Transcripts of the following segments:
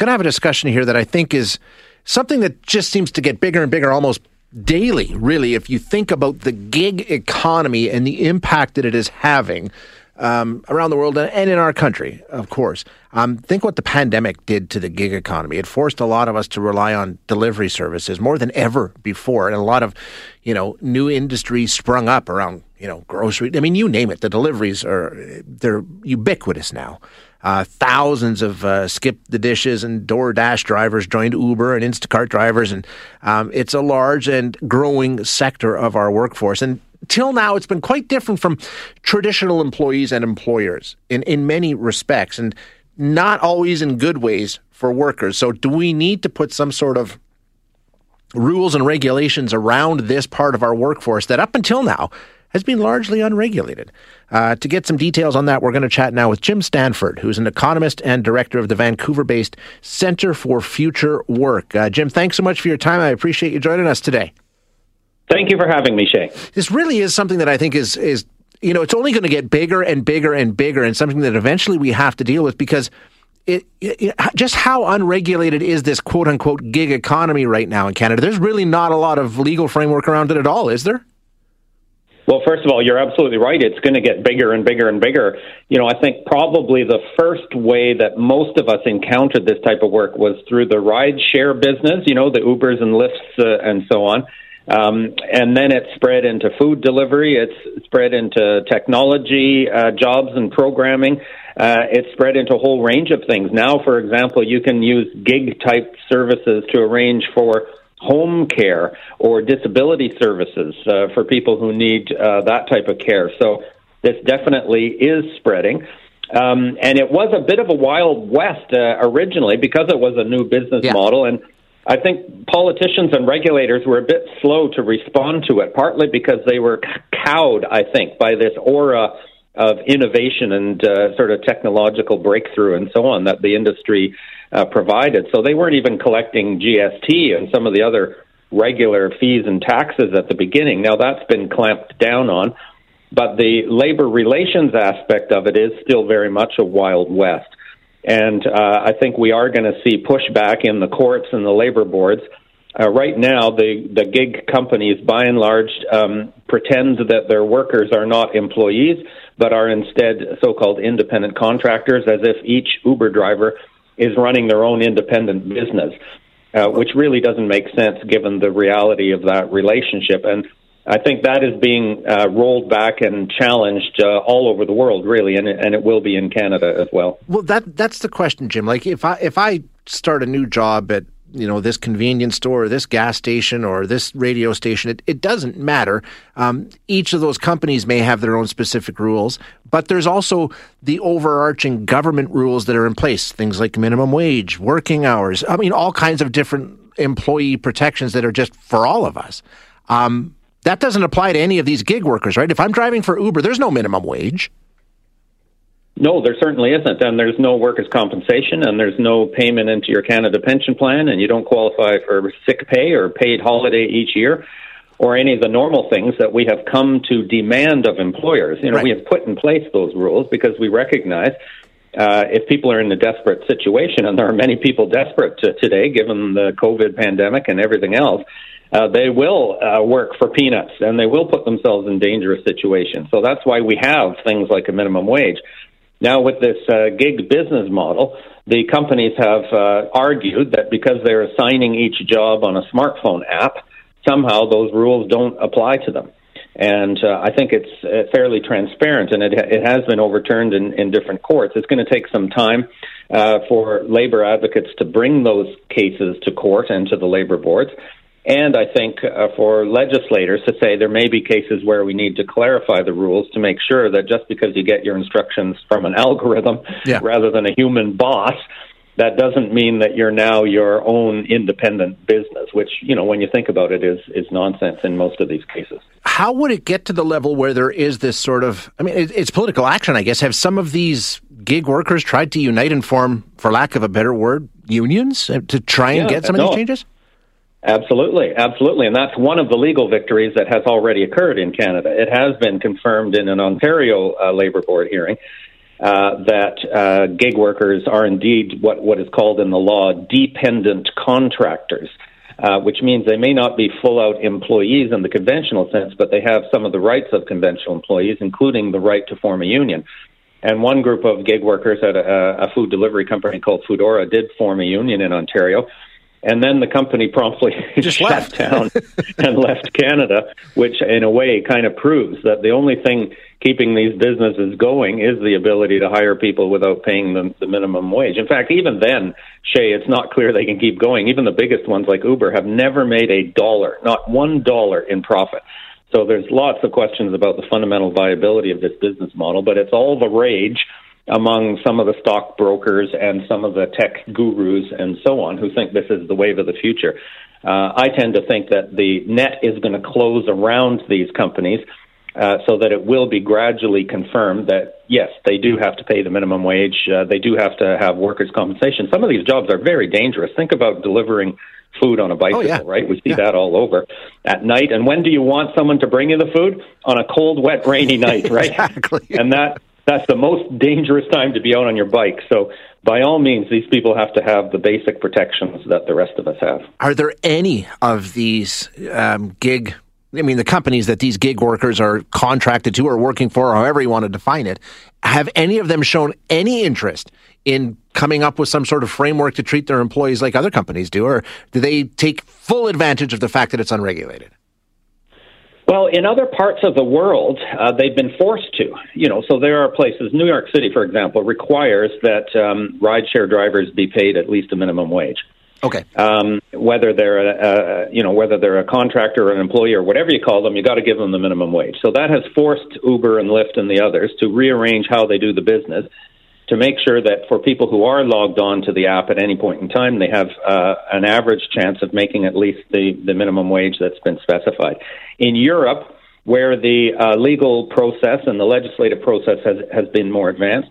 going to have a discussion here that I think is something that just seems to get bigger and bigger almost daily, really, if you think about the gig economy and the impact that it is having um, around the world and in our country, of course. Um, think what the pandemic did to the gig economy. It forced a lot of us to rely on delivery services more than ever before, and a lot of, you know, new industries sprung up around, you know, grocery. I mean, you name it. The deliveries are they're ubiquitous now. Uh, thousands of uh, skip the dishes and DoorDash drivers joined Uber and Instacart drivers, and um, it's a large and growing sector of our workforce. And till now, it's been quite different from traditional employees and employers in, in many respects, and not always in good ways for workers. So, do we need to put some sort of rules and regulations around this part of our workforce that up until now has been largely unregulated. Uh, to get some details on that, we're going to chat now with Jim Stanford, who's an economist and director of the Vancouver based Center for Future Work. Uh, Jim, thanks so much for your time. I appreciate you joining us today. Thank you for having me, Shay. This really is something that I think is is you know it's only going to get bigger and bigger and bigger, and something that eventually we have to deal with because. It, it, just how unregulated is this quote unquote gig economy right now in Canada? There's really not a lot of legal framework around it at all, is there? Well, first of all, you're absolutely right. It's going to get bigger and bigger and bigger. You know, I think probably the first way that most of us encountered this type of work was through the ride share business, you know, the Ubers and Lyfts uh, and so on. Um, and then it spread into food delivery. It's spread into technology uh, jobs and programming. Uh, it spread into a whole range of things. Now, for example, you can use gig type services to arrange for home care or disability services uh, for people who need uh, that type of care. So this definitely is spreading. Um, and it was a bit of a wild west uh, originally because it was a new business yeah. model. And I think politicians and regulators were a bit slow to respond to it, partly because they were cowed, I think, by this aura of innovation and uh, sort of technological breakthrough and so on that the industry uh, provided. So they weren't even collecting GST and some of the other regular fees and taxes at the beginning. Now that's been clamped down on, but the labor relations aspect of it is still very much a wild west. And uh, I think we are going to see pushback in the courts and the labor boards. Uh, right now, the, the gig companies, by and large, um, pretend that their workers are not employees, but are instead so called independent contractors, as if each Uber driver is running their own independent business, uh, which really doesn't make sense given the reality of that relationship. And I think that is being uh, rolled back and challenged uh, all over the world, really, and and it will be in Canada as well. Well, that that's the question, Jim. Like, if I if I start a new job at you know this convenience store or this gas station or this radio station it, it doesn't matter. Um, each of those companies may have their own specific rules but there's also the overarching government rules that are in place. Things like minimum wage working hours i mean all kinds of different employee protections that are just for all of us. Um, that doesn't apply to any of these gig workers right? If i'm driving for uber there's no minimum wage no, there certainly isn't. And there's no workers' compensation, and there's no payment into your Canada pension plan, and you don't qualify for sick pay or paid holiday each year, or any of the normal things that we have come to demand of employers. You know, right. we have put in place those rules because we recognize uh, if people are in a desperate situation, and there are many people desperate to, today, given the COVID pandemic and everything else, uh, they will uh, work for peanuts and they will put themselves in dangerous situations. So that's why we have things like a minimum wage. Now, with this uh, gig business model, the companies have uh, argued that because they're assigning each job on a smartphone app, somehow those rules don't apply to them. And uh, I think it's uh, fairly transparent, and it, it has been overturned in, in different courts. It's going to take some time uh, for labor advocates to bring those cases to court and to the labor boards. And I think uh, for legislators to say there may be cases where we need to clarify the rules to make sure that just because you get your instructions from an algorithm yeah. rather than a human boss, that doesn't mean that you're now your own independent business, which, you know, when you think about it, is, is nonsense in most of these cases. How would it get to the level where there is this sort of, I mean, it's political action, I guess. Have some of these gig workers tried to unite and form, for lack of a better word, unions uh, to try and yeah, get some no. of these changes? Absolutely, absolutely. And that's one of the legal victories that has already occurred in Canada. It has been confirmed in an Ontario uh, Labour Board hearing. uh, that uh, gig workers are indeed what, what is called in the law dependent contractors. Uh, which means they may not be full out employees in the conventional sense, but they have some of the rights of conventional employees, including the right to form a union. And one group of gig workers at a, a food delivery company called Foodora did form a union in Ontario. And then the company promptly Just shut left. down and left Canada, which in a way kind of proves that the only thing keeping these businesses going is the ability to hire people without paying them the minimum wage. In fact, even then, Shay, it's not clear they can keep going. Even the biggest ones like Uber have never made a dollar, not one dollar in profit. So there's lots of questions about the fundamental viability of this business model, but it's all the rage among some of the stockbrokers and some of the tech gurus and so on who think this is the wave of the future. Uh, I tend to think that the net is going to close around these companies uh, so that it will be gradually confirmed that yes, they do have to pay the minimum wage. Uh, they do have to have workers' compensation. Some of these jobs are very dangerous. Think about delivering food on a bicycle, Oh, yeah. right? We see Yeah. that all over at night. And when do you want someone to bring you the food? On a cold, wet, rainy night, right? Exactly. And that that's the most dangerous time to be out on your bike. So by all means, these people have to have the basic protections that the rest of us have. Are there any of these um, gig? I mean, the companies that these gig workers are contracted to or working for, however you want to define it, have any of them shown any interest in coming up with some sort of framework to treat their employees like other companies do, or do they take full advantage of the fact that it's unregulated? Well, in other parts of the world, uh, they've been forced to. You know, so there are places. New York City, for example, requires that um, rideshare drivers be paid at least a minimum wage. Okay. Um, whether they're a, a, you know whether they're a contractor or an employee or whatever you call them, you got to give them the minimum wage. So that has forced Uber and Lyft and the others to rearrange how they do the business to make sure that for people who are logged on to the app at any point in time, they have uh, an average chance of making at least the, the minimum wage that's been specified. In Europe, where the uh, legal process and the legislative process has, has been more advanced,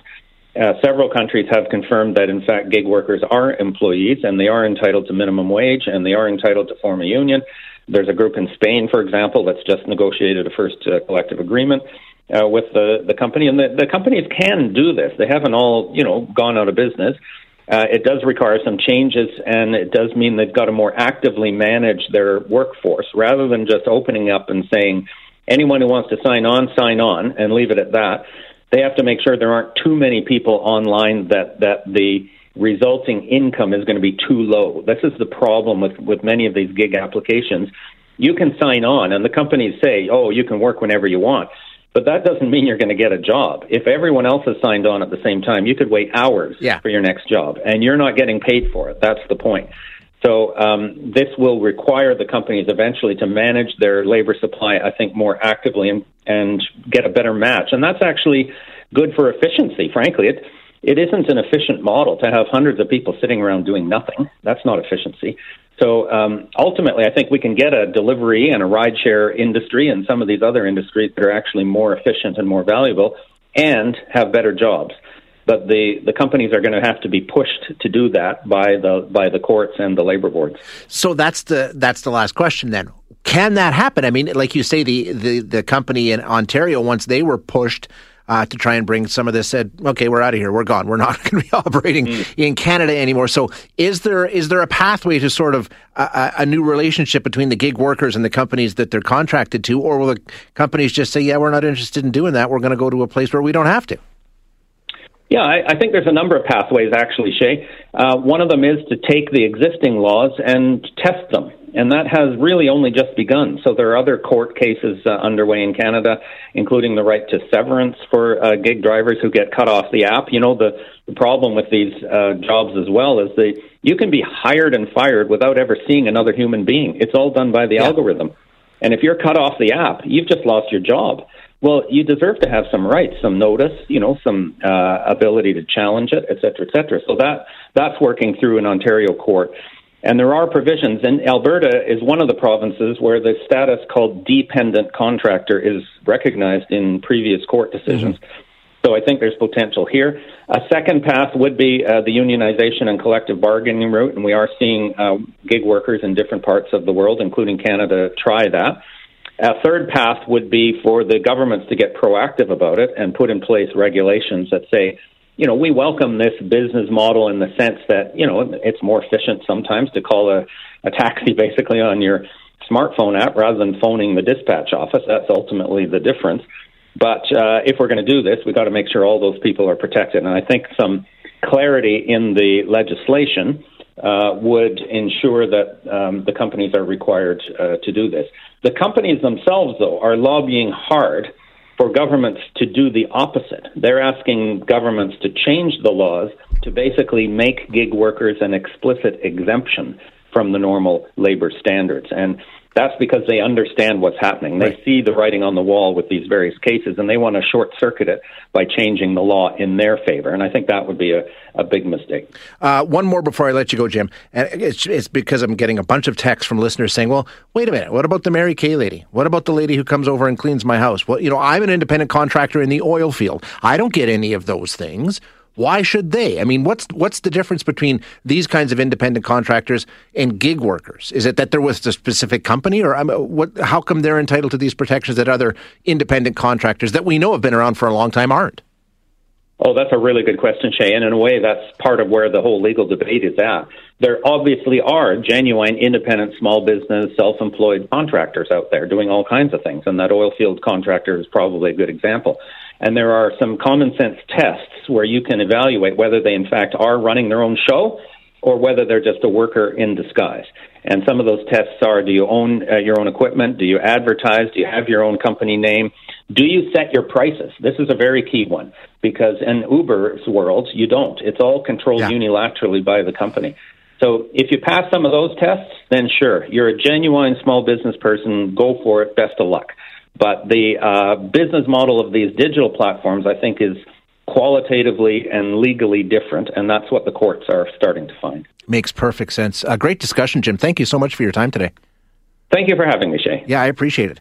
uh, several countries have confirmed that, in fact, gig workers are employees and they are entitled to minimum wage and they are entitled to form a union. There's a group in Spain, for example, that's just negotiated a first uh, collective agreement uh, with the, the company. And the, the companies can do this. They haven't all, you know, gone out of business. Uh, it does require some changes, and it does mean they've got to more actively manage their workforce rather than just opening up and saying, anyone who wants to sign on, sign on, and leave it at that. They have to make sure there aren't too many people online that, that the resulting income is going to be too low. This is the problem with, with many of these gig applications. You can sign on, and the companies say, oh, you can work whenever you want. But that doesn't mean you're going to get a job. If everyone else has signed on at the same time, you could wait hours Yeah. for your next job, and you're not getting paid for it. That's the point. So um, this will require the companies eventually to manage their labor supply, I think, more actively and, and get a better match. And that's actually good for efficiency. Frankly, it it isn't an efficient model to have hundreds of people sitting around doing nothing. That's not efficiency. So um, ultimately, I think we can get a delivery and a rideshare industry and some of these other industries that are actually more efficient and more valuable and have better jobs. But the, the companies are going to have to be pushed to do that by the by the courts and the labor boards. So that's the that's the last question then. Can that happen? I mean, like you say, the the, the company in Ontario, once they were pushed uh, to try and bring some of this, said, "Okay, we're out of here. We're gone. We're not going to be operating in Canada anymore." So, is there is there a pathway to sort of a, a new relationship between the gig workers and the companies that they're contracted to, or will the companies just say, "Yeah, we're not interested in doing that. We're going to go to a place where we don't have to"? Yeah, I, I think there's a number of pathways actually, Shay. Uh, one of them is to take the existing laws and test them, and that has really only just begun. So there are other court cases uh, underway in Canada, including the right to severance for uh, gig drivers who get cut off the app. You know, the, the problem with these uh, jobs as well is that you can be hired and fired without ever seeing another human being. It's all done by the algorithm. And if you're cut off the app, you've just lost your job. Well, you deserve to have some rights, some notice, you know, some uh, ability to challenge it, et cetera, et cetera. So that that's working through an Ontario court. And there are provisions, and Alberta is one of the provinces where the status called dependent contractor is recognized in previous court decisions. So I think there's potential here. A second path would be uh, the unionization and collective bargaining route, and we are seeing uh, gig workers in different parts of the world, including Canada, try that. A third path would be for the governments to get proactive about it and put in place regulations that say, you know, we welcome this business model in the sense that, you know, it's more efficient sometimes to call a, a taxi basically on your smartphone app rather than phoning the dispatch office. That's ultimately the difference. But uh, if we're going to do this, we've got to make sure all those people are protected. And I think some clarity in the legislation uh, would ensure that um, the companies are required uh, to do this. The companies themselves, though, are lobbying hard for governments to do the opposite. They're asking governments to change the laws to basically make gig workers an explicit exemption from the normal labor standards. And that's because they understand what's happening. They right. see the writing on the wall with these various cases, and they want to short circuit it by changing the law in their favor. And I think that would be a, a big mistake. Uh, one more before I let you go, Jim. And it's, it's because I'm getting a bunch of texts from listeners saying, well, wait a minute, what about the Mary Kay lady? What about the lady who comes over and cleans my house? Well, you know, I'm an independent contractor in the oil field. I don't get any of those things. Why should they? I mean, what's what's the difference between these kinds of independent contractors and gig workers? Is it that they're with a specific company, or what? How come they're entitled to these protections that other independent contractors that we know have been around for a long time aren't? Oh, that's a really good question, Shay. And in a way, that's part of where the whole legal debate is at. There obviously are genuine independent small business, self employed contractors out there doing all kinds of things. And that oil field contractor is probably a good example. And there are some common sense tests where you can evaluate whether they, in fact, are running their own show or whether they're just a worker in disguise. And some of those tests are do you own uh, your own equipment? Do you advertise? Do you have your own company name? Do you set your prices? This is a very key one because in Uber's world, you don't. It's all controlled yeah. unilaterally by the company. So if you pass some of those tests, then sure, you're a genuine small business person. Go for it. Best of luck. But the uh, business model of these digital platforms, I think, is qualitatively and legally different, and that's what the courts are starting to find. Makes perfect sense. A great discussion, Jim. Thank you so much for your time today. Thank you for having me, Shay. Yeah, I appreciate it.